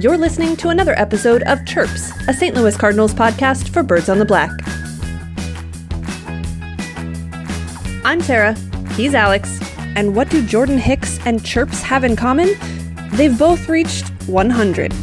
You're listening to another episode of Chirps, a St. Louis Cardinals podcast for Birds on the Black. I'm Sarah. He's Alex. And what do Jordan Hicks and Chirps have in common? They've both reached 100.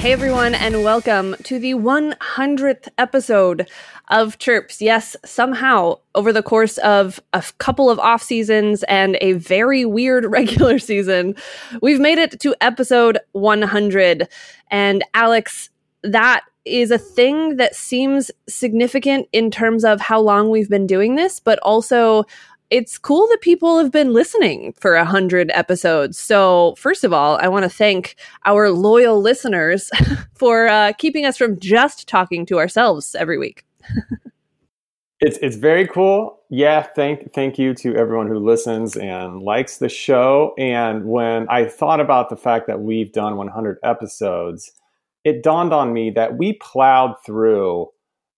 Hey everyone, and welcome to the 100th episode of Chirps. Yes, somehow over the course of a couple of off seasons and a very weird regular season, we've made it to episode 100. And Alex, that is a thing that seems significant in terms of how long we've been doing this, but also it's cool that people have been listening for a hundred episodes. So, first of all, I want to thank our loyal listeners for uh, keeping us from just talking to ourselves every week. it's it's very cool. Yeah, thank thank you to everyone who listens and likes the show. And when I thought about the fact that we've done 100 episodes, it dawned on me that we plowed through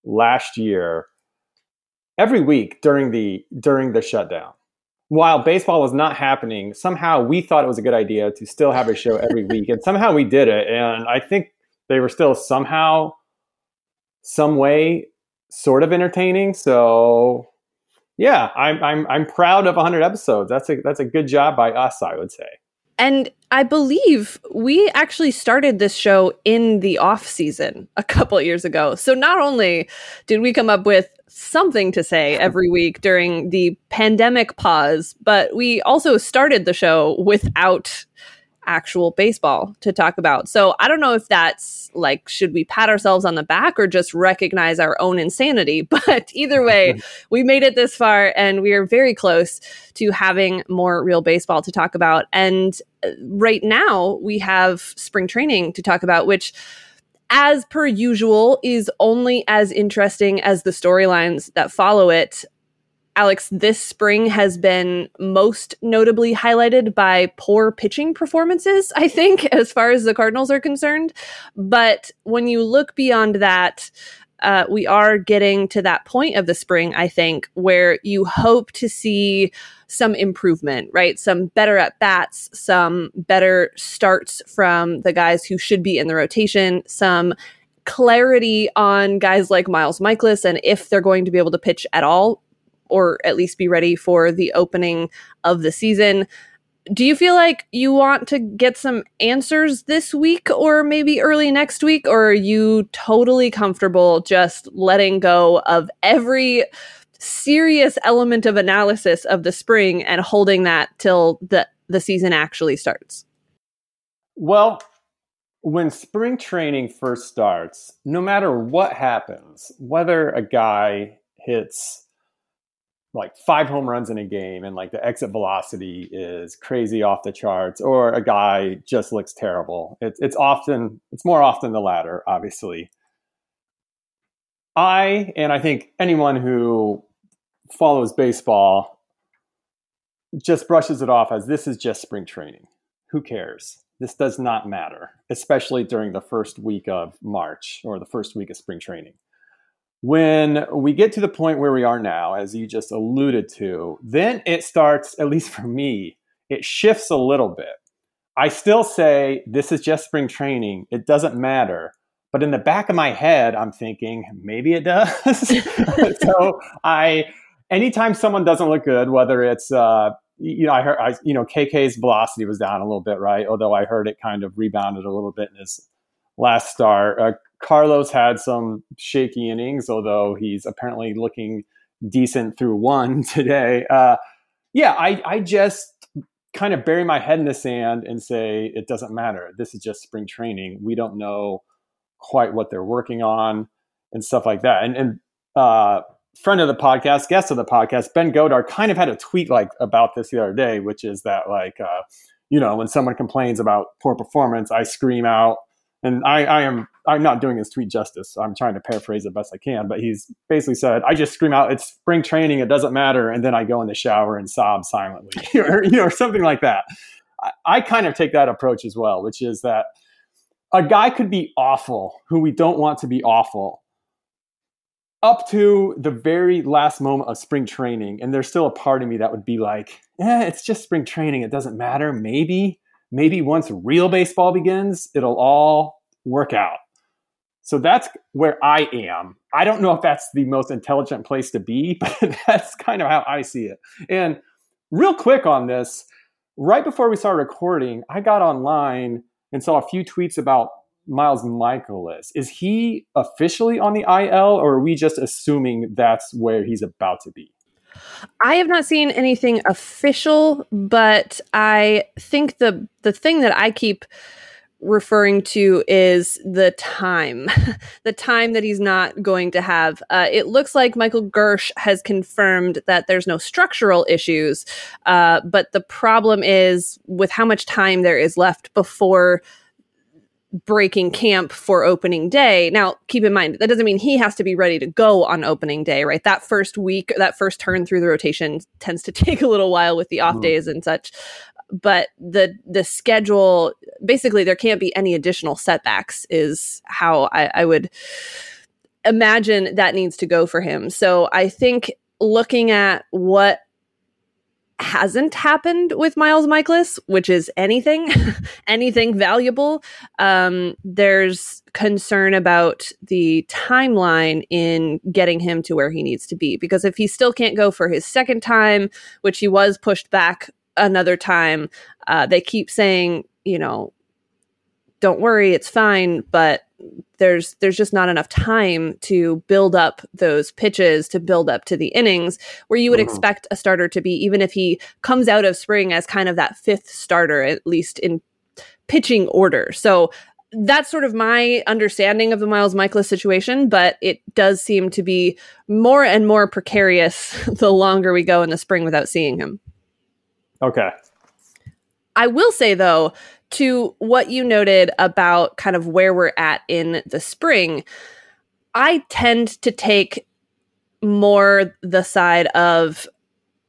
last year every week during the during the shutdown. While baseball was not happening, somehow we thought it was a good idea to still have a show every week, and somehow we did it. And I think they were still somehow, some way, sort of entertaining. So, yeah, I'm I'm I'm proud of 100 episodes. That's a that's a good job by us, I would say. And I believe we actually started this show in the off season a couple years ago. So not only did we come up with something to say every week during the pandemic pause, but we also started the show without actual baseball to talk about. So I don't know if that's like, should we pat ourselves on the back or just recognize our own insanity? But either way, we made it this far and we are very close to having more real baseball to talk about. And uh, right now we have spring training to talk about, which as per usual, is only as interesting as the storylines that follow it. Alex, this spring has been most notably highlighted by poor pitching performances, I think, as far as the Cardinals are concerned. But when you look beyond that, uh, we are getting to that point of the spring, I think, where you hope to see some improvement, right? Some better at bats, some better starts from the guys who should be in the rotation, some clarity on guys like Miles Mikolas and if they're going to be able to pitch at all or at least be ready for the opening of the season do you feel like you want to get some answers this week or maybe early next week? Or are you totally comfortable just letting go of every serious element of analysis of the spring and holding that till the the season actually starts? Well when spring training first starts no matter what happens whether a guy hits like five home runs in a game and like the exit velocity is crazy off the charts or a guy just looks terrible. It's, it's often it's more often the latter obviously. I and i think anyone who follows baseball just brushes it off as this is just spring training. Who cares? This does not matter especially during the first week of march or the first week of spring training when we get to the point where we are now, as you just alluded to, then it starts, at least for me, it shifts a little bit. I still say this is just spring training. It doesn't matter. But in the back of my head, I'm thinking maybe it does. so I, anytime someone doesn't look good, whether it's, uh, you know, I heard, I, you know, KK's velocity was down a little bit, right? Although I heard it kind of rebounded a little bit in his last start. Uh, Carlos had some shaky innings, although he's apparently looking decent through one today. Uh, yeah, I, I just kind of bury my head in the sand and say it doesn't matter. This is just spring training. We don't know quite what they're working on and stuff like that. And, and uh, friend of the podcast, guest of the podcast, Ben Godar, kind of had a tweet like about this the other day, which is that like, uh, you know, when someone complains about poor performance, I scream out and I, I am I'm not doing his tweet justice. I'm trying to paraphrase it best I can, but he's basically said, "I just scream out, it's spring training. It doesn't matter," and then I go in the shower and sob silently, or you know, or something like that. I, I kind of take that approach as well, which is that a guy could be awful who we don't want to be awful, up to the very last moment of spring training, and there's still a part of me that would be like, eh, it's just spring training. It doesn't matter. Maybe, maybe once real baseball begins, it'll all work out. So that's where I am. I don't know if that's the most intelligent place to be, but that's kind of how I see it. And real quick on this, right before we started recording, I got online and saw a few tweets about Miles Mikolas. Is he officially on the IL, or are we just assuming that's where he's about to be? I have not seen anything official, but I think the the thing that I keep referring to is the time, the time that he's not going to have. Uh, it looks like Michael Gersh has confirmed that there's no structural issues, uh, but the problem is with how much time there is left before breaking camp for opening day. Now, keep in mind, that doesn't mean he has to be ready to go on opening day, right? That first week, that first turn through the rotation tends to take a little while with the off mm. days and such. But the the schedule, basically, there can't be any additional setbacks. Is how I, I would imagine that needs to go for him. So I think looking at what hasn't happened with Miles Mikolas, which is anything, anything valuable. Um, there's concern about the timeline in getting him to where he needs to be. Because if he still can't go for his second time, which he was pushed back another time, uh, they keep saying, you know, don't worry, it's fine, but there's there's just not enough time to build up those pitches to build up to the innings where you would mm-hmm. expect a starter to be even if he comes out of spring as kind of that fifth starter at least in pitching order so that's sort of my understanding of the Miles Mikolas situation, but it does seem to be more and more precarious the longer we go in the spring without seeing him. Okay. I will say though, to what you noted about kind of where we're at in the spring, I tend to take more the side of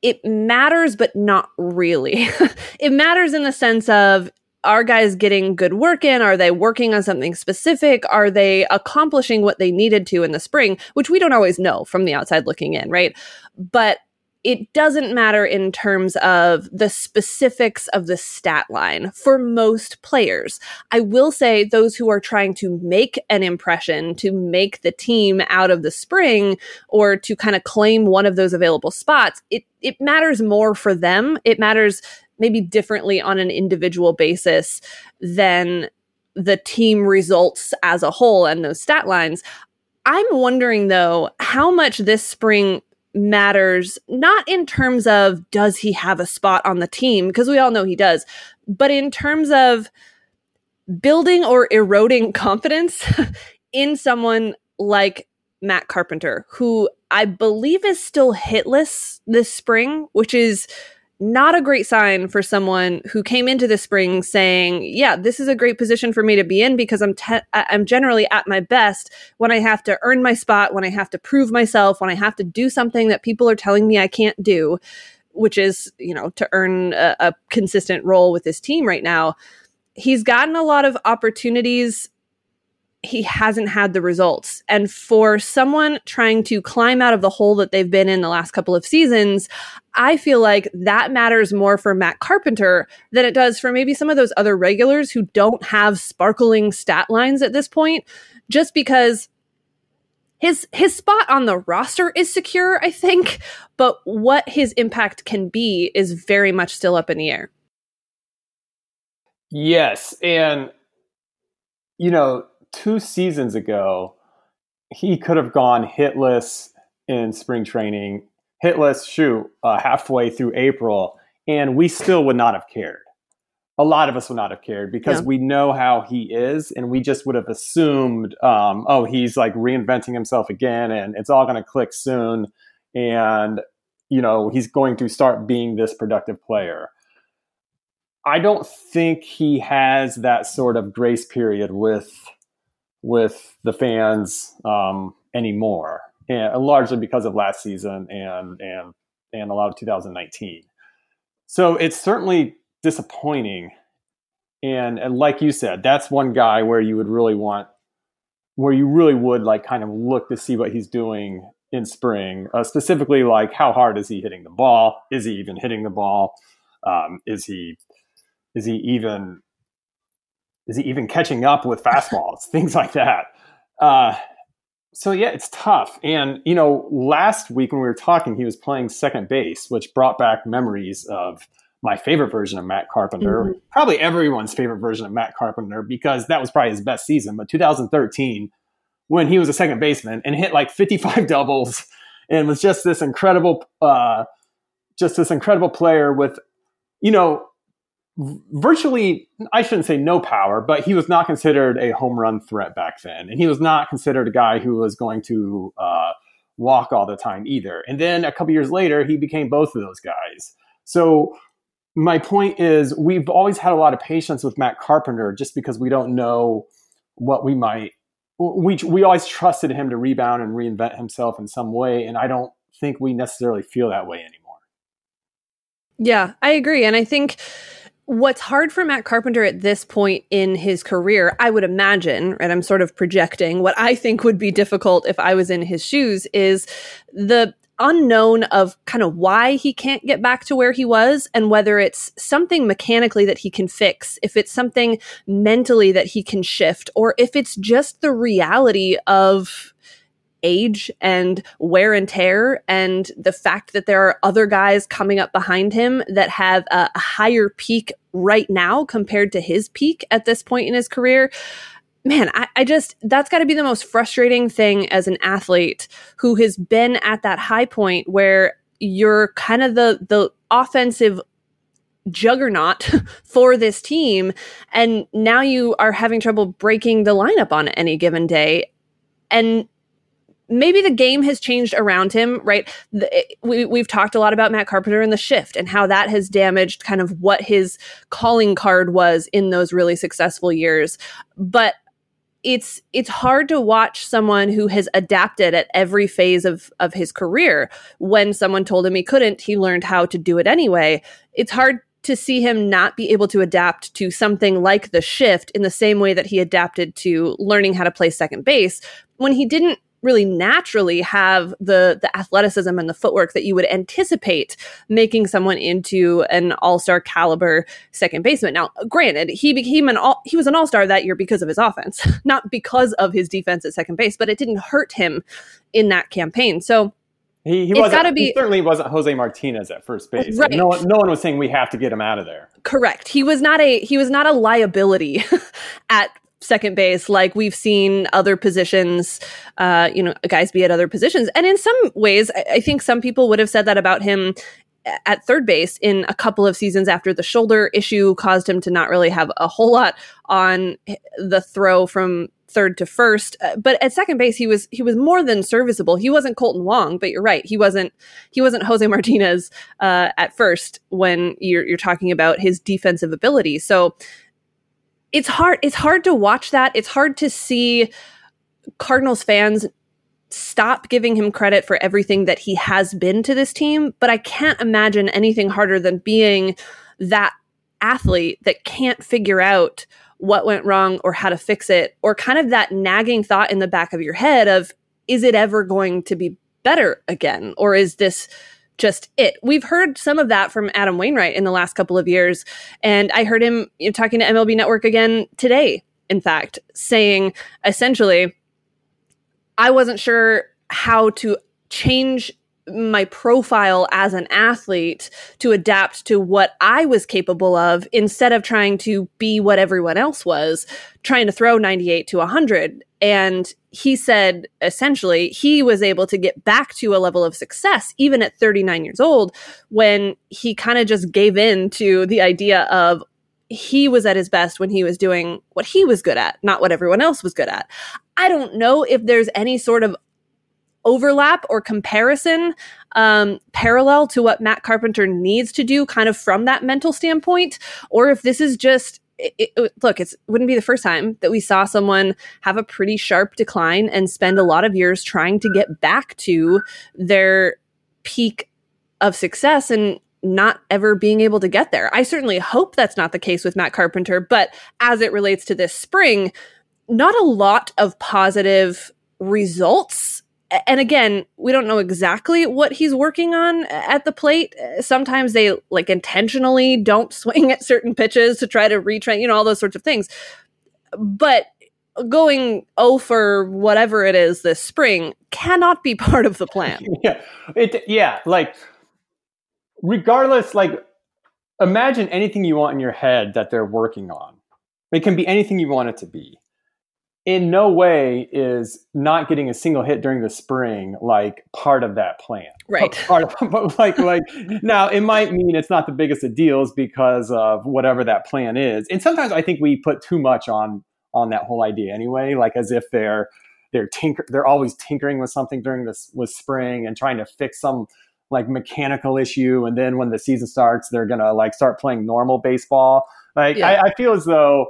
it matters, but not really. it matters in the sense of are guys getting good work in? Are they working on something specific? Are they accomplishing what they needed to in the spring, which we don't always know from the outside looking in, right? But it doesn't matter in terms of the specifics of the stat line for most players. I will say those who are trying to make an impression, to make the team out of the spring, or to kind of claim one of those available spots, it, it matters more for them. It matters maybe differently on an individual basis than the team results as a whole and those stat lines. I'm wondering though how much this spring matters not in terms of does he have a spot on the team? Because we all know he does. But in terms of building or eroding confidence in someone like Matt Carpenter who I believe is still hitless this spring which is not a great sign for someone who came into the spring saying, "Yeah, this is a great position for me to be in because I'm te- I'm generally at my best when I have to earn my spot, when I have to prove myself, when I have to do something that people are telling me I can't do, which is, you know, to earn a, a consistent role with this team right now." He's gotten a lot of opportunities he hasn't had the results. And for someone trying to climb out of the hole that they've been in the last couple of seasons, I feel like that matters more for Matt Carpenter than it does for maybe some of those other regulars who don't have sparkling stat lines at this point, just because his his spot on the roster is secure, I think, but what his impact can be is very much still up in the air. Yes, and you know, two seasons ago, he could have gone hitless in spring training, hitless, shoot, uh, halfway through April, and we still would not have cared. A lot of us would not have cared because yeah. we know how he is, and we just would have assumed, um, oh, he's like reinventing himself again, and it's all going to click soon, and you know he's going to start being this productive player. I don't think he has that sort of grace period with with the fans um, anymore, and largely because of last season and and and a lot of 2019. So it's certainly disappointing, and, and like you said, that's one guy where you would really want where you really would like kind of look to see what he's doing in spring, uh, specifically like how hard is he hitting the ball? Is he even hitting the ball? Um, is he is he even is he even catching up with fastballs? Things like that. Uh, so yeah, it's tough. And you know, last week when we were talking, he was playing second base, which brought back memories of my favorite version of Matt Carpenter, mm-hmm. probably everyone's favorite version of Matt Carpenter, because that was probably his best season. But 2013, when he was a second baseman and hit like 55 doubles and was just this incredible, uh, just this incredible player with, you know, virtually, I shouldn't say no power, but he was not considered a home run threat back then. And he was not considered a guy who was going to uh, walk all the time either. And then a couple years later, he became both of those guys. So my point is, we've always had a lot of patience with Matt Carpenter just because we don't know what we might. We we always trusted him to rebound and reinvent himself in some way, and I don't think we necessarily feel that way anymore. Yeah, I agree, and I think what's hard for Matt Carpenter at this point in his career, I would imagine, and I'm sort of projecting what I think would be difficult if I was in his shoes, is the unknown of kind of why he can't get back to where he was and whether it's something mechanically that he can fix, if it's something mentally that he can shift, or if it's just the reality of age and wear and tear and the fact that there are other guys coming up behind him that have a, higher peak right now compared to his peak at this point in his career man, I, I just, that's got to be the most frustrating thing as an athlete who has been at that high point where you're kind of the, the offensive juggernaut for this team. And now you are having trouble breaking the lineup on any given day. And maybe the game has changed around him, right? The, we, we've talked a lot about Matt Carpenter and the shift and how that has damaged kind of what his calling card was in those really successful years. But it's it's hard to watch someone who has adapted at every phase of of his career. When someone told him he couldn't, he learned how to do it anyway. It's hard to see him not be able to adapt to something like the shift in the same way that he adapted to learning how to play second base when he didn't really naturally have the the athleticism and the footwork that you would anticipate making someone into an all-star caliber second baseman. Now, granted, he became an all he was an all-star that year because of his offense, not because of his defense at second base, but it didn't hurt him in that campaign. So he, he wasn't. Be, he certainly wasn't Jose Martinez at first base. Uh, right. No, no one was saying we have to get him out of there. Correct. He was not a he was not a liability at second base like we've seen other positions uh you know guys be at other positions. And in some ways I, I, think some people would have said that about him at third base in a couple of seasons after the shoulder issue caused him to not really have a whole lot on the throw from third to first. Uh, but at second base he was he was more than serviceable. He wasn't Kolten Wong but you're right. He wasn't he wasn't jose martinez uh, at first when you're, you're talking about his defensive ability. So it's hard it's hard to watch that. It's hard to see Cardinals fans stop giving him credit for everything that he has been to this team, but I can't imagine anything harder than being that athlete that can't figure out what went wrong or how to fix it or kind of that nagging thought in the back of your head of is it ever going to be better again or is this just it. We've heard some of that from Adam Wainwright in the last couple of years. And I heard him you know, talking to MLB Network again today, in fact, saying essentially, I wasn't sure how to change my profile as an athlete to adapt to what I was capable of instead of trying to be what everyone else was, trying to throw 98 to 100. And he said essentially he was able to get back to a level of success even at 39 years old when he kind of just gave in to the idea of he was at his best when he was doing what he was good at, not what everyone else was good at. I don't know if there's any sort of overlap or comparison um, parallel to what Matt Carpenter needs to do, kind of from that mental standpoint, or if this is just it, it, look, it wouldn't be the first time that we saw someone have a pretty sharp decline and spend a lot of years trying to get back to their peak of success and not ever being able to get there. I certainly hope that's not the case with Matt Carpenter, but as it relates to this spring, not a lot of positive results and again, we don't know exactly what he's working on uh, at the plate. Uh, sometimes they like intentionally don't swing at certain pitches to try to retrain, you know, all those sorts of things. But going oh for whatever it is this spring cannot be part of the plan. yeah. It yeah, like regardless like imagine anything you want in your head that they're working on. It can be anything you want it to be in no way is not getting a single hit during the spring like part of that plan. Right. Part of, but like like now it might mean it's not the biggest of deals because of whatever that plan is. And sometimes I think we put too much on on that whole idea anyway, like as if they're they're tinker they're always tinkering with something during this with spring and trying to fix some like mechanical issue and then when the season starts they're gonna like start playing normal baseball. Like yeah. I, I feel as though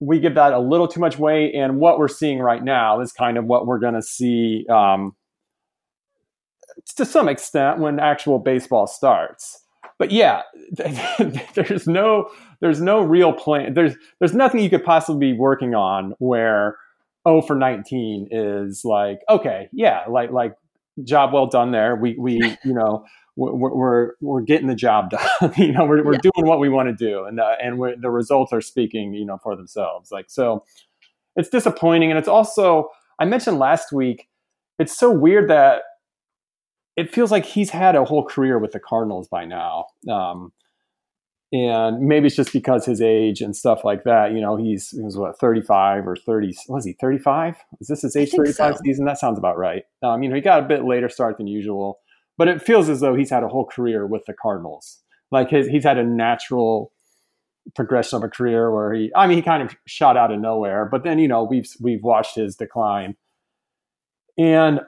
we give that a little too much weight. And what we're seeing right now is kind of what we're going to see um, to some extent when actual baseball starts. But yeah, there's no there's no real plan. There's there's nothing you could possibly be working on where 0 for 19 is like okay, yeah, like like job well done there. We we you know we're, we're, we're getting the job done. you know, we're, we're yeah. doing what we want to do, and uh, and the results are speaking, you know, for themselves. Like so, it's disappointing, and it's also I mentioned last week. It's so weird that it feels like he's had a whole career with the Cardinals by now. Um, and maybe it's just because his age and stuff like that. You know, he's he was what thirty five or thirty. Was he thirty five? Is this his age thirty five so. season? That sounds about right. Um, you know, he got a bit later start than usual but it feels as though he's had a whole career with the Cardinals. Like his, he's had a natural progression of a career where he, I mean, he kind of shot out of nowhere, but then, you know, we've, we've watched his decline. And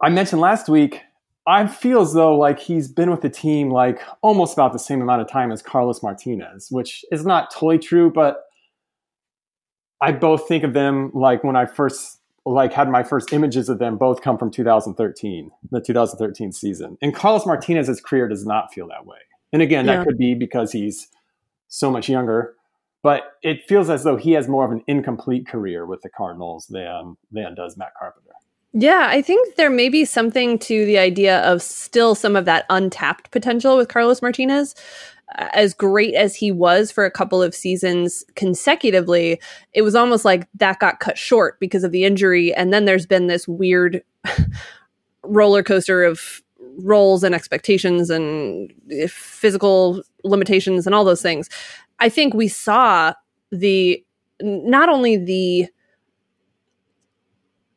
I mentioned last week, I feel as though like he's been with the team like almost about the same amount of time as Carlos Martinez, which is not totally true, but I both think of them like when I first like had my first images of them both come from 2013, the 2013 season. And Carlos Martinez's career does not feel that way. And again, yeah. that could be because he's so much younger, but it feels as though he has more of an incomplete career with the Cardinals than than does Matt Carpenter. Yeah, I think there may be something to the idea of still some of that untapped potential with Carlos Martinez as great as he was for a couple of seasons consecutively, it was almost like that got cut short because of the injury. And then there's been this weird roller coaster of roles and expectations and eh, physical limitations and all those things. I think we saw the not only the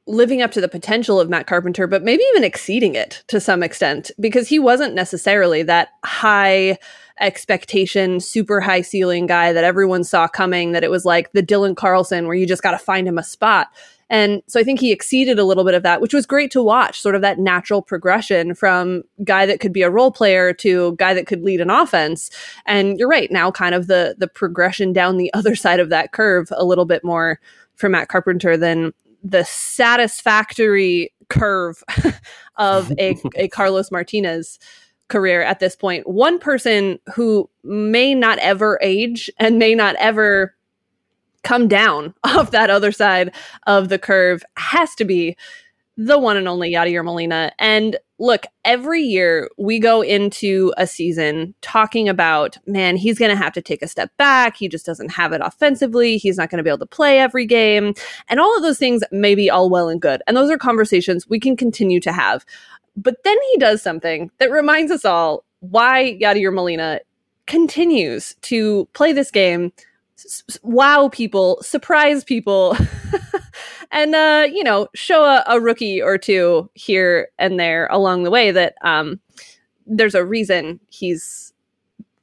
living up to the potential of Matt Carpenter, but maybe even exceeding it to some extent because he wasn't necessarily that high expectation, super high ceiling guy that everyone saw coming, that it was like the Dylan Carlson where you just got to find him a spot. And so I think he exceeded a little bit of that, which was great to watch, sort of that natural progression from guy that could be a role player to guy that could lead an offense. And you're right, now kind of the the progression down the other side of that curve a little bit more for Matt Carpenter than the satisfactory curve of a, a Carlos Martinez career at this point. One person who may not ever age and may not ever come down off that other side of the curve has to be the one and only Yadier Molina. And look, every year we go into a season talking about, man, he's going to have to take a step back. He just doesn't have it offensively. He's not going to be able to play every game. And all of those things may be all well and good. And those are conversations we can continue to have. But then he does something that reminds us all why Yadier Molina continues to play this game, wow people, surprise people, and uh, you know, show a, a, rookie or two here and there along the way that um, there's a reason he's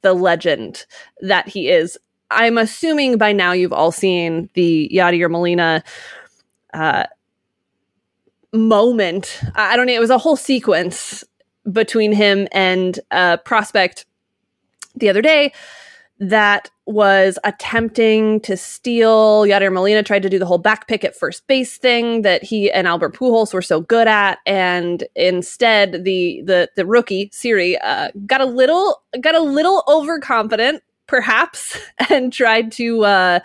the legend that he is. I'm assuming by now you've all seen the Yadier Molina uh, moment. I don't know. It was a whole sequence between him and a prospect the other day that was attempting to steal. Yadier Molina tried to do the whole back pick at first base thing that he and Albert Pujols were so good at, and instead the the the rookie Siri uh, got a little got a little overconfident perhaps, and tried to uh,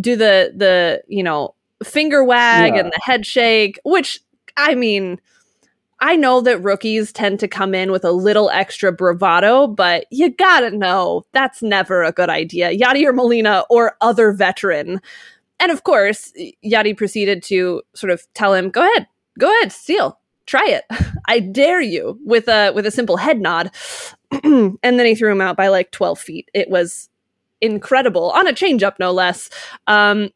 do the the you know finger wag Yeah. and the head shake, which I mean. I know that rookies tend to come in with a little extra bravado, but you gotta know that's never a good idea. Yadier Molina or other veteran. And of course, Yadi proceeded to sort of tell him, "Go ahead, go ahead, steal, try it. I dare you." With a with a simple head nod, and then he threw him out by like twelve feet. It was incredible on a changeup, no less. Um,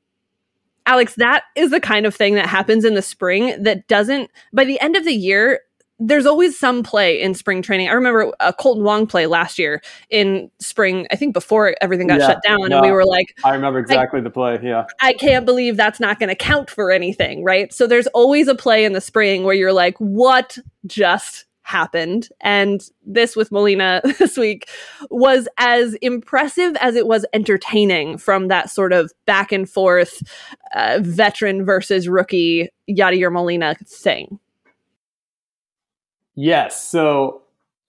Alex, that is the kind of thing that happens in the spring that doesn't. By the end of the year, there's always some play in spring training. I remember a Kolten Wong play last year in spring. I think before everything got Yeah, shut down, no. and we were like, I remember exactly the play. Yeah. I can't believe that's not going to count for anything, right? So there's always a play in the spring where you're like, what just happened? And this with Molina this week was as impressive as it was entertaining from that sort of back and forth uh, veteran versus rookie Yadier Molina thing. Yes. So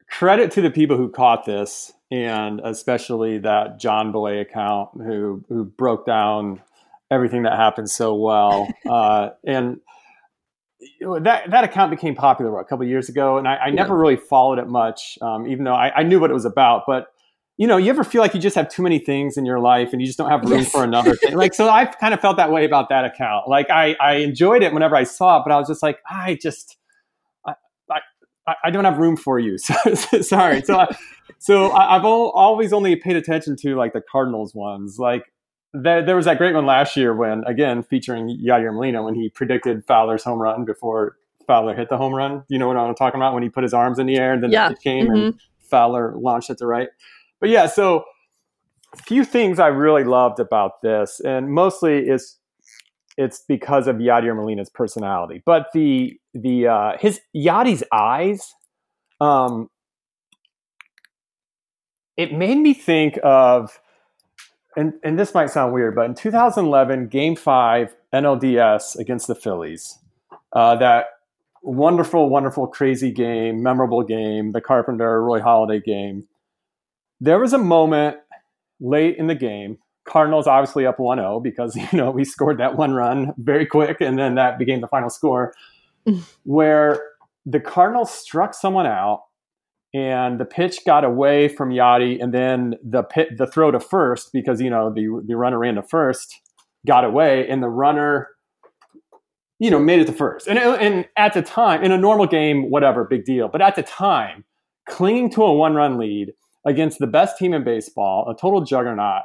credit to the people who caught this, and especially that Jomboy account who who broke down everything that happened so well. uh, and that that account became popular a couple years ago, and I, I never really followed it much, um, even though I, I knew what it was about. But you know, you ever feel like you just have too many things in your life and you just don't have room Yes. for another thing? Like, so I've kind of felt that way about that account. Like, I I enjoyed it whenever I saw it, but I was just like, I just I I, I don't have room for you. So, sorry. So, I, so I, I've al- always only paid attention to like the Cardinals ones. Like, there, there was that great one last year when, again, featuring Yadier Molina when he predicted Fowler's home run before Fowler hit the home run. You know what I'm talking about? When he put his arms in the air and then Yeah. it came and Fowler launched it to right. But yeah, so a few things I really loved about this, and mostly is it's because of Yadier Molina's personality. But the the uh, his Yadi's eyes, um, it made me think of, and and this might sound weird, but in 2011, Game Five NLDS against the Phillies, uh, that wonderful, wonderful, crazy game, memorable game, the Carpenter Roy Halladay game. There was a moment late in the game. Cardinals obviously up 1-0 because you know we scored that one run very quick and then that became the final score where the Cardinals struck someone out and the pitch got away from Yadi and then the pit the throw to first because you know the the runner ran to first got away and the runner you know made it to first. And and at the time in a normal game whatever big deal. But at the time clinging to a one run lead against the best team in baseball a total juggernaut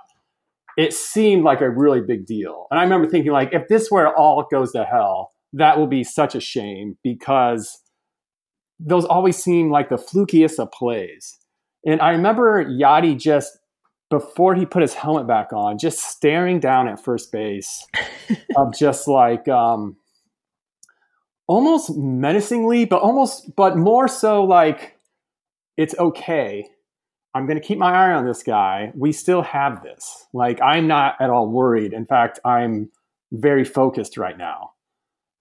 it seemed like a really big deal. And i remember thinking like if this were all goes to hell that will be such a shame because those always seem like the flukiest of plays. And i remember Yadi just before he put his helmet back on just staring down at first base of just like um almost menacingly but almost but more so like it's okay. I'm going to keep my eye on this guy. We still have this. Like i'm not at all worried. In fact i'm very focused right now.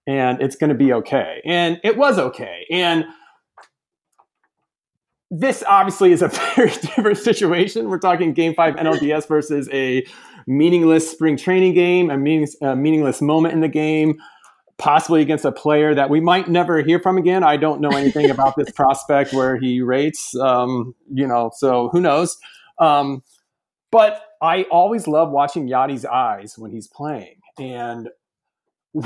And it's going to be okay. And it was okay. And this obviously is a very different situation. We're talking Game Five NLDS versus a meaningless spring training game, a, meaning, a meaningless moment in the game, possibly against a player that we might never hear from again. I don't know anything about this prospect where he rates, um, you know, so who knows. Um, but I always love watching Yadi's eyes when he's playing, and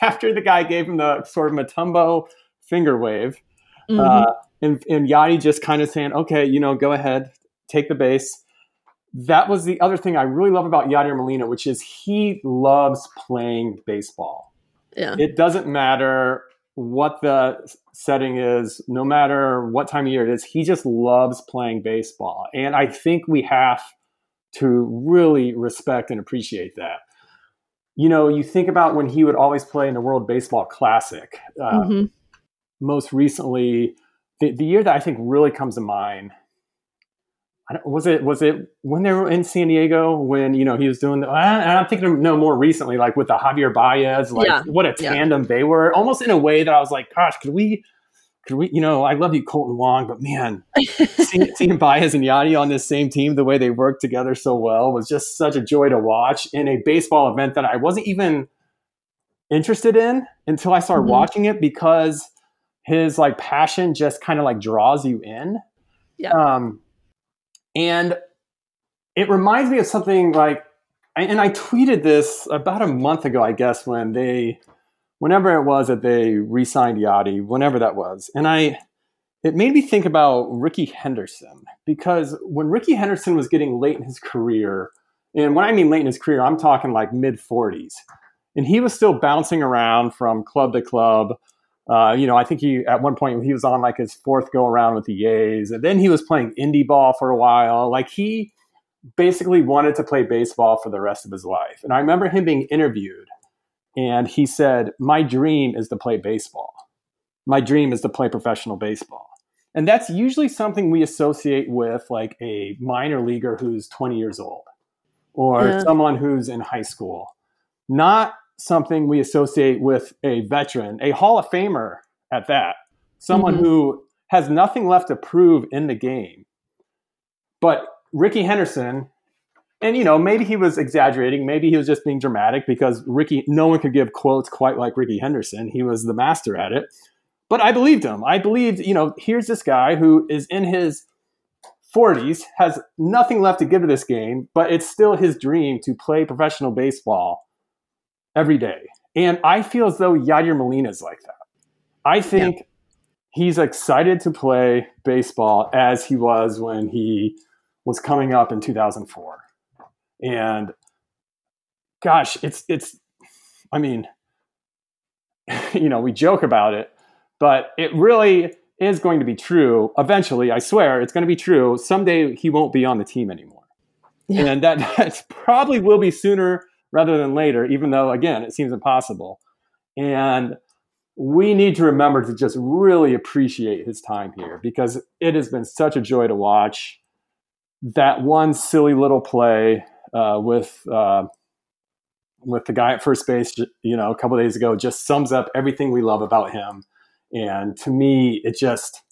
after the guy gave him the sort of Mutombo finger wave. Mhm. Uh, and, and Yadi just kind of saying, okay, you know, go ahead, take the base. That was the other thing I really love about Yadier Molina, which is he loves playing baseball. yeah. It doesn't matter what the setting is, no matter what time of year it is, he just loves playing baseball. And I think we have to really respect and appreciate that. You know, you think about when he would always play in the World Baseball Classic. Uh, Mhm. most recently, the, the year that I think really comes to mind. I don't, was it was it when they were in San Diego when you know he was doing the and I'm thinking of no more recently like with the Javier Baez like Yeah. what a Yeah. tandem they were almost in a way that I was like gosh could we could we, you know, I love you, Kolten Wong, but man, seeing, seeing Baez and Yadi on this same team, the way they worked together so well was just such a joy to watch in a baseball event that I wasn't even interested in until I started mm-hmm. watching it because his like passion just kind of like draws you in. Yeah. Um, and it reminds me of something like, and I tweeted this about a month ago, I guess, when they whenever it was that they re-signed Yadi, whenever that was, and I, it made me think about Rickey Henderson because when Rickey Henderson was getting late in his career, and when I mean late in his career, I'm talking like mid 40s, and he was still bouncing around from club to club. Uh, you know, I think he at one point he was on like his fourth go around with the A's, and then he was playing indie ball for a while. Like he basically wanted to play baseball for the rest of his life. And I remember him being interviewed and he said, My dream is to play baseball. My dream is to play professional baseball. And that's usually something we associate with like a minor leaguer who's 20 years old or yeah. someone who's in high school, not something we associate with a veteran, a Hall of Famer at that, someone mm-hmm. who has nothing left to prove in the game. But Rickey Henderson and you know maybe he was exaggerating maybe he was just being dramatic because Rickey, no one could give quotes quite like Rickey henderson he was the master at it but i believed him i believed you know here's this guy who is in his 40s has nothing left to give to this game but it's still his dream to play professional baseball every day and i feel as though yadier molina is like that i think yeah. he's excited to play baseball as he was when he was coming up in 2004 and gosh, it's it's I mean, you know, we joke about it, but it really is going to be true eventually. I swear it's going to be true. Someday he won't be on the team anymore. Yeah. And that that probably will be sooner rather than later, even though again, it seems impossible. And we need to remember to just really appreciate his time here because it has been such a joy to watch that one silly little play uh, with uh, with the guy at first base, you know, a couple days ago, just sums up everything we love about him. And to me, it just,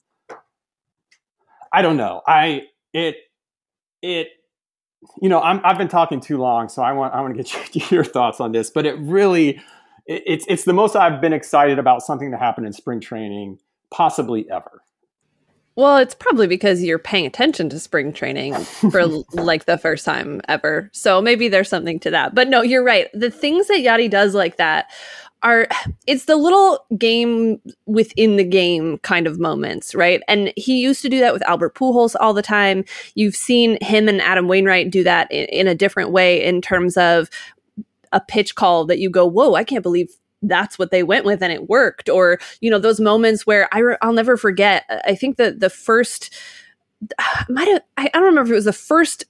I don't know, I it it you know I'm, I've been talking too long, so I want I want to get your, your thoughts on this. But it really, it, it's it's the most I've been excited about something to happen in spring training, possibly ever. Well, it's probably because you're paying attention to spring training for like the first time ever. So maybe there's something to that. But no, you're right. The things that Yadi does like that are it's the little game within the game kind of moments, right? And he used to do that with Albert Pujols all the time. You've seen him and Adam Wainwright do that in, in a different way in terms of a pitch call that you go, "Whoa, I can't believe that's what they went with and it worked or you know those moments where I re- I'll never forget I think that the first might have I, I don't remember if it was the first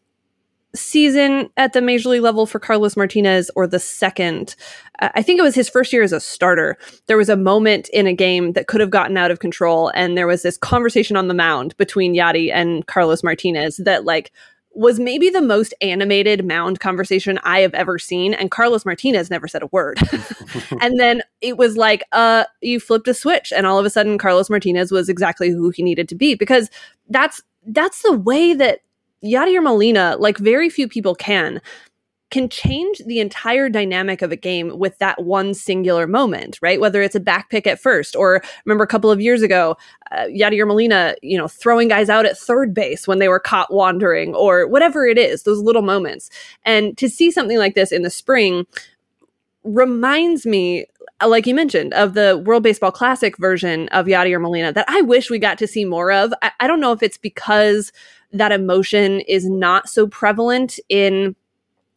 season at the major league level for Carlos Martinez or the second. I think it was his first year as a starter. There was a moment in a game that could have gotten out of control, and there was this conversation on the mound between Yadi and Carlos Martinez that like was maybe the most animated mound conversation I have ever seen. And Carlos Martinez never said a word. and then it was like, uh, you flipped a switch, and all of a sudden Carlos Martinez was exactly who he needed to be. Because that's that's the way that Yadier Molina, like very few people can can change the entire dynamic of a game with that one singular moment, right? Whether it's a back pick at first, or remember a couple of years ago, uh, Yadier Molina, you know, throwing guys out at third base when they were caught wandering, or whatever it is, those little moments. And to see something like this in the spring reminds me, like you mentioned, of the World Baseball Classic version of Yadier Molina that I wish we got to see more of. I, I don't know if it's because that emotion is not so prevalent in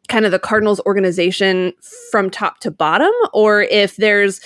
kind of the Cardinals organization from top to bottom, or if there's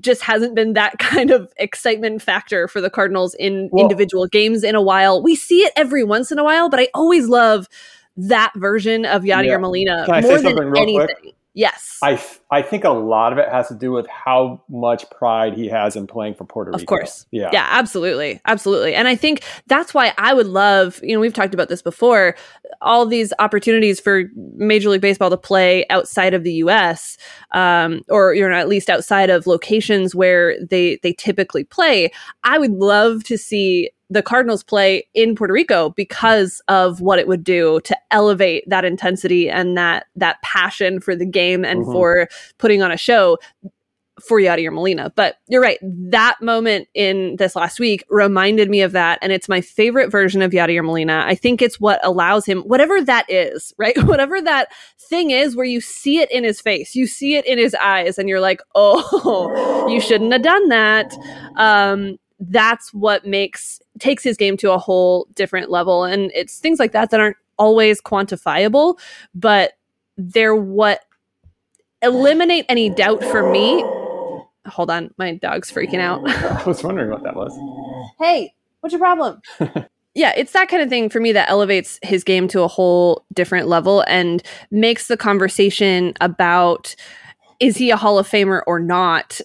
just hasn't been that kind of excitement factor for the Cardinals in individual games in a while. We see it every once in a while, but I always love that version of Yadier yeah. Molina more than anything. Quick? Yes. I I think a lot of it has to do with how much pride he has in playing for Puerto Rico. Of course. Yeah. Yeah, absolutely. Absolutely. And I think that's why I would love, you know, we've talked about this before, all these opportunities for Major League Baseball to play outside of the US, um, or you know, at least outside of locations where they they typically play. I would love to see the Cardinals play in Puerto Rico because of what it would do to elevate that intensity and that that passion for the game and Mhm. for putting on a show for Yadier Molina. But you're right, that moment in this last week reminded me of that and it's my favorite version of Yadier Molina. I think it's what allows him whatever that is, right? whatever that thing is where you see it in his face, you see it in his eyes and you're like, "Oh, you shouldn't have done that." Um that's what makes takes his game to a whole different level. And it's things like that that aren't always quantifiable but they're what eliminate any doubt for me. Hold on my dog's freaking out. I was wondering what that was. hey what's your problem? Yeah it's that kind of thing for me that elevates his game to a whole different level and makes the conversation about is he a hall of famer or not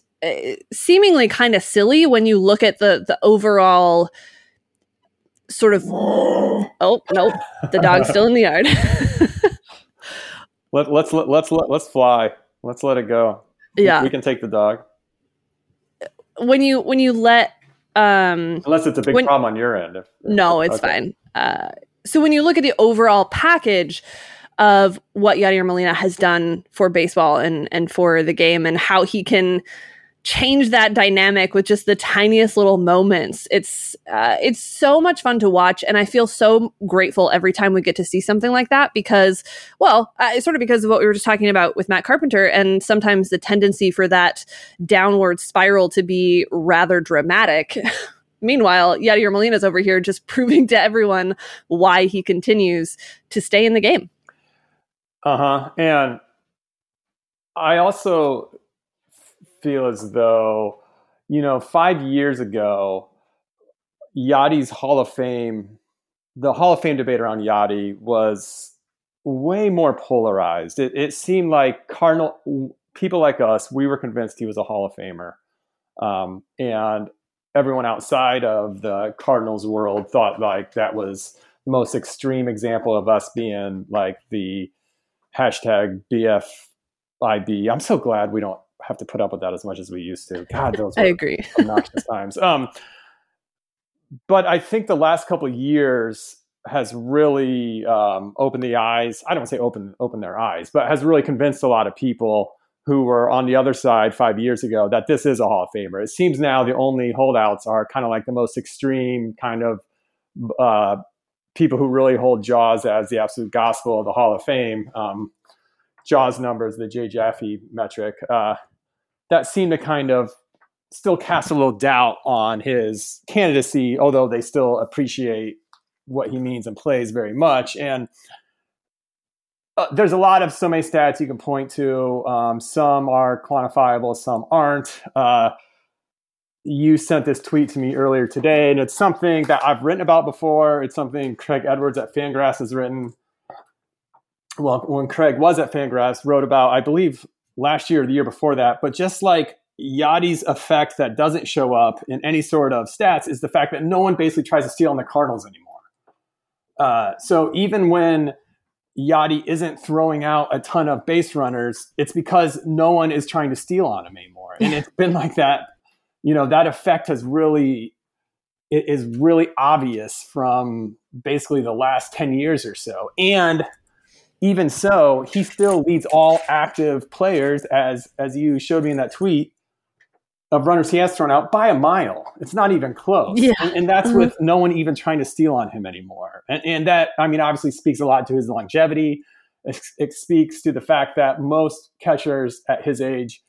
seemingly kind of silly when you look at the the overall sort of oh nope the dog's still in the yard Let, let's let, let's let, let's fly. Let's let it go. yeah We can take the dog. when you when you let um Unless it's a big When- problem on your end. If- no it's Okay. fine uh so when you look at the overall package of what Yadier Molina has done for baseball and and for the game and how he can change that dynamic with just the tiniest little moments. It's uh, it's so much fun to watch, and I feel so grateful every time we get to see something like that because, well, uh, it's sort of because of what we were just talking about with Matt Carpenter, and sometimes the tendency for that downward spiral to be rather dramatic. Meanwhile, Yadier Molina's over here just proving to everyone why he continues to stay in the game. Uh huh. And I also feel as though, you know, five years ago, Yadi's Hall of Fame, the Hall of Fame debate around Yachty was way more polarized. It, it seemed like Cardinal people like us, we were convinced he was a Hall of Famer. Um, and everyone outside of the Cardinals world thought like that was the most extreme example of us being like the hashtag BFIB. I'm so glad we don't have to put up with that as much as we used to. God, those I agree. obnoxious times. Um, but I think the last couple of years has really um, opened the eyes. I don't say open open their eyes, but has really convinced a lot of people who were on the other side five years ago that this is a Hall of Famer. It seems now the only holdouts are kind of like the most extreme kind of uh, people who really hold Jaws as the absolute gospel of the Hall of Fame. Um, Jaws numbers, the Jay Jaffe metric, uh, that seem to kind of still cast a little doubt on his candidacy, although they still appreciate what he means and plays very much. And uh, there's a lot of so many stats you can point to. Um, some are quantifiable, some aren't. Uh, you sent this tweet to me earlier today, and it's something that I've written about before. It's something Craig Edwards at Fangraphs has written. Well, when Craig was at Fangraphs, wrote about, I believe, last year or the year before that. But just like Yadi's effect that doesn't show up in any sort of stats is the fact that no one basically tries to steal on the Cardinals anymore. Uh, so even when Yachty isn't throwing out a ton of base runners, it's because no one is trying to steal on him anymore. And it's been like that. You know, that effect has really it is really obvious from basically the last 10 years or so. And even so, he still leads all active players, as as you showed me in that tweet, of runners he has thrown out by a mile. It's not even close. Yeah. And, and that's Mhm. with no one even trying to steal on him anymore. And, and that, I mean, obviously speaks a lot to his longevity. It, it speaks to the fact that most catchers at his age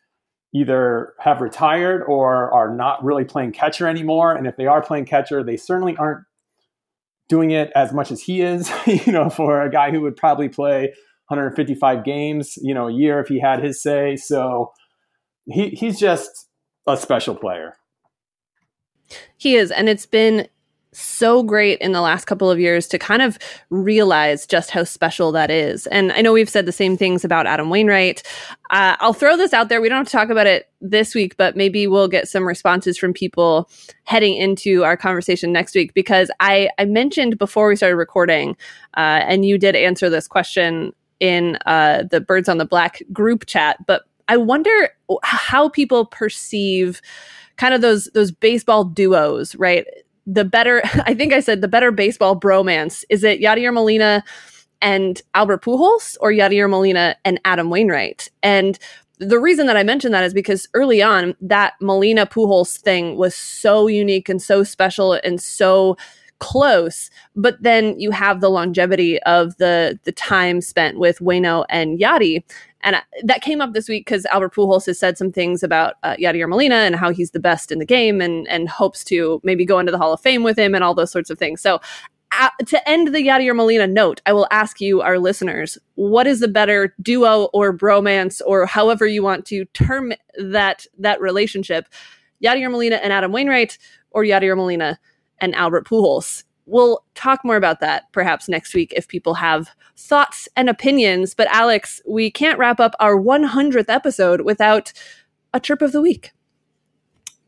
either have retired or are not really playing catcher anymore. And if they are playing catcher, they certainly aren't doing it as much as he is, you know, for a guy who would probably play 155 games, you know, a year if he had his say. So he, he's just a special player. He is, and it's been so great in the last couple of years to kind of realize just how special that is. And I know we've said the same things about Adam Wainwright. Uh, I'll throw this out there. We don't have to talk about it this week, but maybe we'll get some responses from people heading into our conversation next week because I, I mentioned before we started recording, uh, and you did answer this question in uh, the Birds on the Black group chat, but I wonder how people perceive kind of those those baseball duos, right? The better, I think I said the better baseball bromance. Is it Yadier Molina and Albert Pujols or Yadier Molina and Adam Wainwright? And the reason that I mentioned that is because early on, that Molina Pujols thing was so unique and so special and so close. But then you have the longevity of the the time spent with Wayno and Yadi. And that came up this week because Albert Pujols has said some things about uh, Yadier Molina and how he's the best in the game and, and hopes to maybe go into the Hall of Fame with him and all those sorts of things. So, uh, to end the Yadier Molina note, I will ask you, our listeners, what is the better duo or bromance or however you want to term that that relationship? Yadier Molina and Adam Wainwright or Yadier Molina and Albert Pujols? we'll talk more about that perhaps next week if people have thoughts and opinions. But Alex, we can't wrap up our 100th episode without a chirp of the week.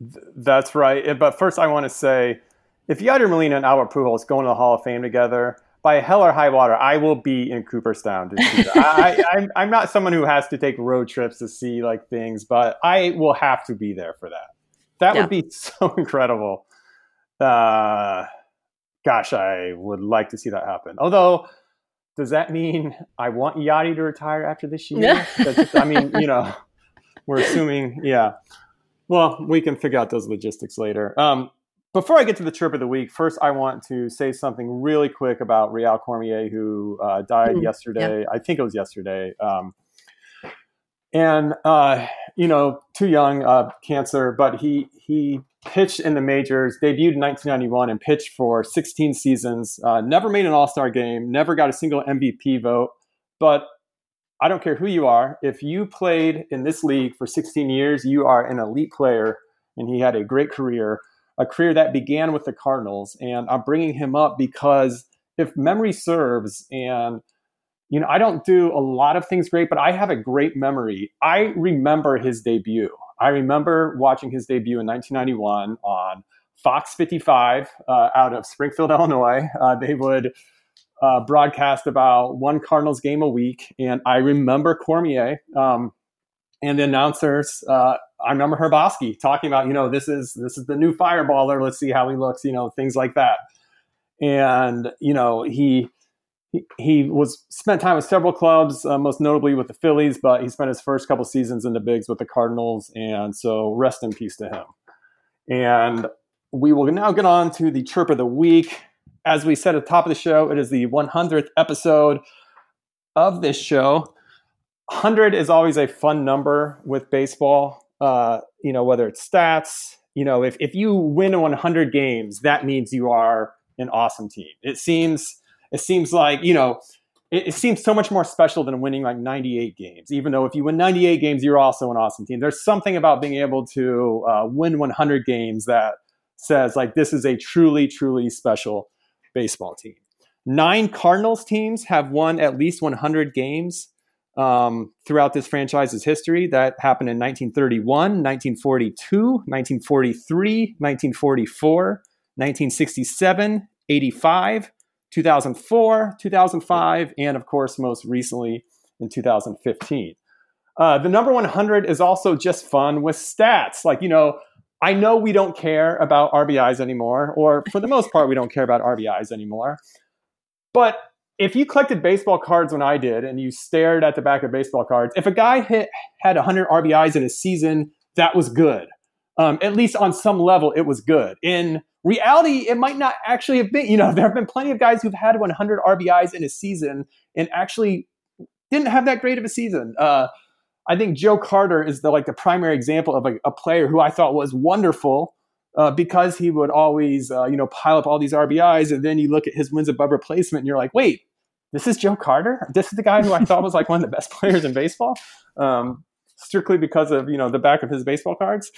That's right. But first, I want to say if Yadier Molina and Albert Pujols go into the Hall of Fame together, by hell or high water, I will be in Cooperstown to see that. I, I'm, I'm not someone who has to take road trips to see like things, but I will have to be there for that. That yeah. would be so incredible. Uh, gosh, I would like to see that happen. Although, does that mean I want Yadi to retire after this year? I mean, you know, we're assuming, yeah. Well, we can figure out those logistics later. Um, before I get to the chirp of the week, first I want to say something really quick about Rheal Cormier, who uh, died mm, yesterday. Yeah. I think it was yesterday. Um, and uh, you know, too young, uh, cancer, but he he pitched in the majors, debuted in 1991, and pitched for 16 seasons. Uh, never made an All Star game, never got a single MVP vote. But I don't care who you are. If you played in this league for 16 years, you are an elite player, and he had a great career, a career that began with the Cardinals. And I'm bringing him up because if memory serves, and you know, I don't do a lot of things great, but I have a great memory. I remember his debut. I remember watching his debut in 1991 on Fox 55 uh, out of Springfield, Illinois. Uh, they would uh, broadcast about one Cardinals game a week, and I remember Cormier um, and the announcers. Uh, I remember Hrabosky talking about, you know, this is this is the new fireballer. Let's see how he looks, you know, things like that. And you know, he he, was spent time with several clubs, uh, most notably with the Phillies, but he spent his first couple seasons in the bigs with the Cardinals, and so rest in peace to him. And we will now get on to the chirp of the week. As we said at the top of the show, it is the 100th episode of this show. 100 is always a fun number with baseball. Uh, you know, whether it's stats, you know, if, if you win 100 games, that means you are an awesome team. It seems it seems like you know it, it, seems so much more special than winning like 98 games. Even though if you win 98 games you're also an awesome team. There's something about being able to uh, win 100 games that says like this is a truly truly special baseball team. Nine cardinals teams have won at least 100 games um, throughout this franchise's history. That happened in 1931 1942 1943 1944 1967 85 2004, 2005, and of course, most recently in 2015. Uh, the number 100 is also just fun with stats. Like, you know, I know we don't care about RBIs anymore, or for the most part, we don't care about RBIs anymore. But if you collected baseball cards when I did and you stared at the back of baseball cards, if a guy hit, had 100 RBIs in a season, that was good. Um, at least on some level, it was good. In reality, it might not actually have been. You know, there have been plenty of guys who've had 100 RBIs in a season and actually didn't have that great of a season. Uh, I think Joe Carter is the like the primary example of a, player who I thought was wonderful uh, because he would always uh, you know pile up all these RBIs, and then you look at his wins above replacement, and you're like, wait, this is Joe Carter. This is the guy who I thought was like one of the best players in baseball, um, strictly because of you know the back of his baseball cards.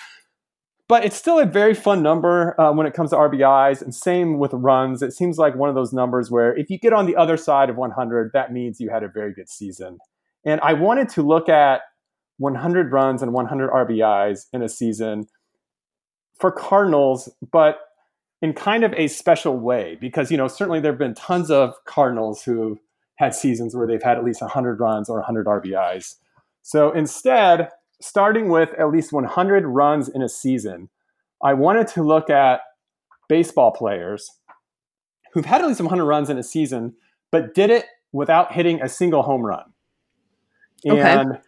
But it's still a very fun number uh, when it comes to RBIs, and same with runs. It seems like one of those numbers where if you get on the other side of 100, that means you had a very good season. And I wanted to look at 100 runs and 100 RBIs in a season for Cardinals, but in kind of a special way because you know certainly there have been tons of Cardinals who had seasons where they've had at least 100 runs or 100 RBIs. So instead, starting with at least 100 runs in a season, I wanted to look at baseball players who've had at least 100 runs in a season, but did it without hitting a single home run. And okay.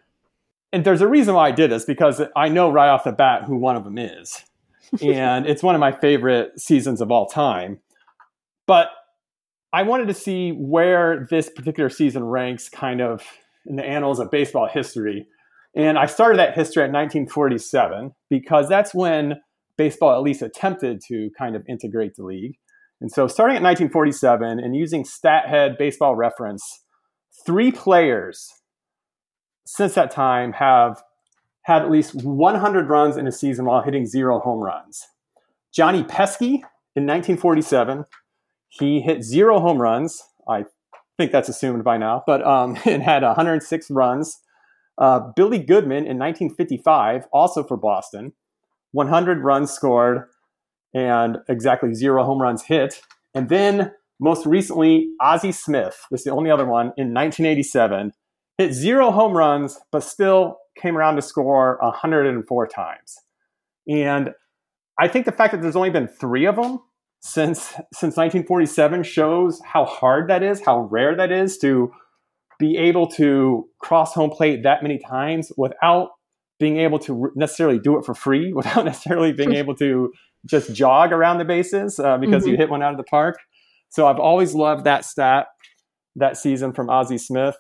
and there's a reason why I did this because I know right off the bat who one of them is. and it's one of my favorite seasons of all time. But I wanted to see where this particular season ranks kind of in the annals of baseball history. And I started that history at 1947 because that's when baseball at least attempted to kind of integrate the league. And so starting at 1947 and using StatHead baseball reference, three players since that time have had at least 100 runs in a season while hitting zero home runs. Johnny Pesky in 1947, he hit zero home runs. I think that's assumed by now, but um, and had 106 runs. Uh, Billy Goodman in 1955, also for Boston, 100 runs scored and exactly zero home runs hit. And then most recently, Ozzie Smith, this is the only other one, in 1987, hit zero home runs, but still came around to score 104 times. And I think the fact that there's only been three of them since since 1947 shows how hard that is, how rare that is to be able to cross home plate that many times without being able to necessarily do it for free, without necessarily being able to just jog around the bases uh, because mm-hmm. you hit one out of the park. So I've always loved that stat that season from Ozzie Smith.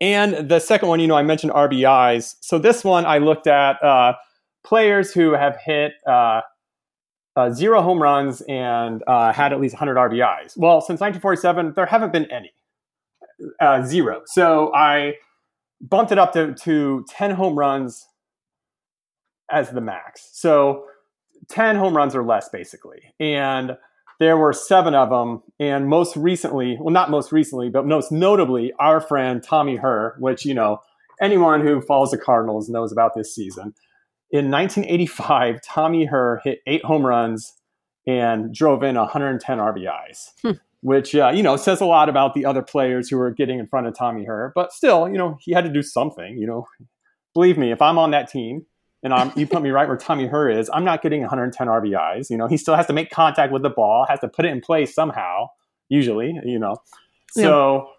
And the second one, you know, I mentioned RBIs. So this one I looked at uh, players who have hit uh, uh, zero home runs and uh, had at least 100 RBIs. Well, since 1947, there haven't been any. Uh, zero. So I bumped it up to, to 10 home runs as the max. So 10 home runs or less, basically. And there were seven of them. And most recently, well, not most recently, but most notably, our friend Tommy Herr, which, you know, anyone who follows the Cardinals knows about this season. In 1985, Tommy Herr hit eight home runs and drove in 110 RBIs, hmm. Which, uh, you know, says a lot about the other players who are getting in front of Tommy Herr. But still, you know, he had to do something, you know. Believe me, if I'm on that team, and I'm, you put me right where Tommy Herr is, I'm not getting 110 RBIs. You know, he still has to make contact with the ball, has to put it in place somehow, usually, you know. So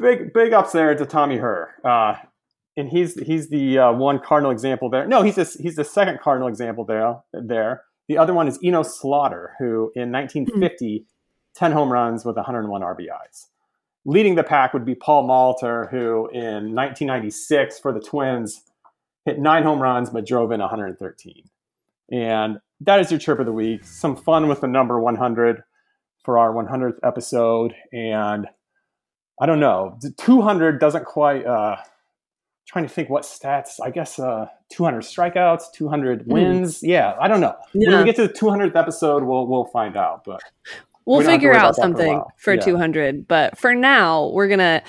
yeah. big big ups there to Tommy Herr. Uh, and he's he's the uh, one cardinal example there. No, he's this, he's the second cardinal example there. There, the other one is Enos Slaughter, who in 1950, mm-hmm. 10 home runs with 101 RBIs. Leading the pack would be Paul Molitor, who in 1996 for the Twins hit nine home runs, but drove in 113. And that is your chirp of the week. Some fun with the number 100 for our 100th episode. And I don't know, 200 doesn't quite. Uh, trying to think what stats. I guess uh, 200 strikeouts, 200 hmm. wins. Mm. Yeah, I don't know. Yeah. When we get to the 200th episode, we'll we'll find out. But we'll figure out something for, for yeah. 200. But for now, we're gonna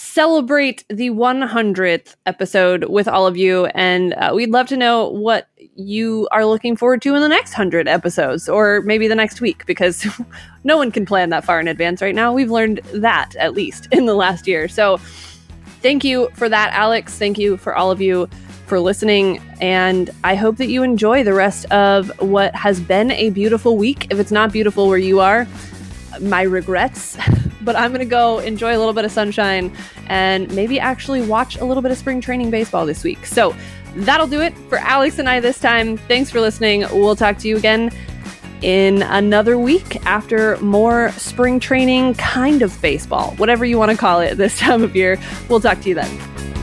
celebrate the 100th episode with all of you. And uh, we'd love to know what you are looking forward to in the next 100 episodes or maybe the next week because no one can plan that far in advance right now. We've learned that at least in the last year. So thank you for that, Alex. Thank you for all of you for listening. And I hope that you enjoy the rest of what has been a beautiful week. If it's not beautiful where you are, my regrets. but I'm going to go enjoy a little bit of sunshine and maybe actually watch a little bit of spring training baseball this week. So that'll do it for Alex and I this time. Thanks for listening. We'll talk to you again in another week after more spring training kind of baseball, whatever you want to call it this time of year. We'll talk to you then.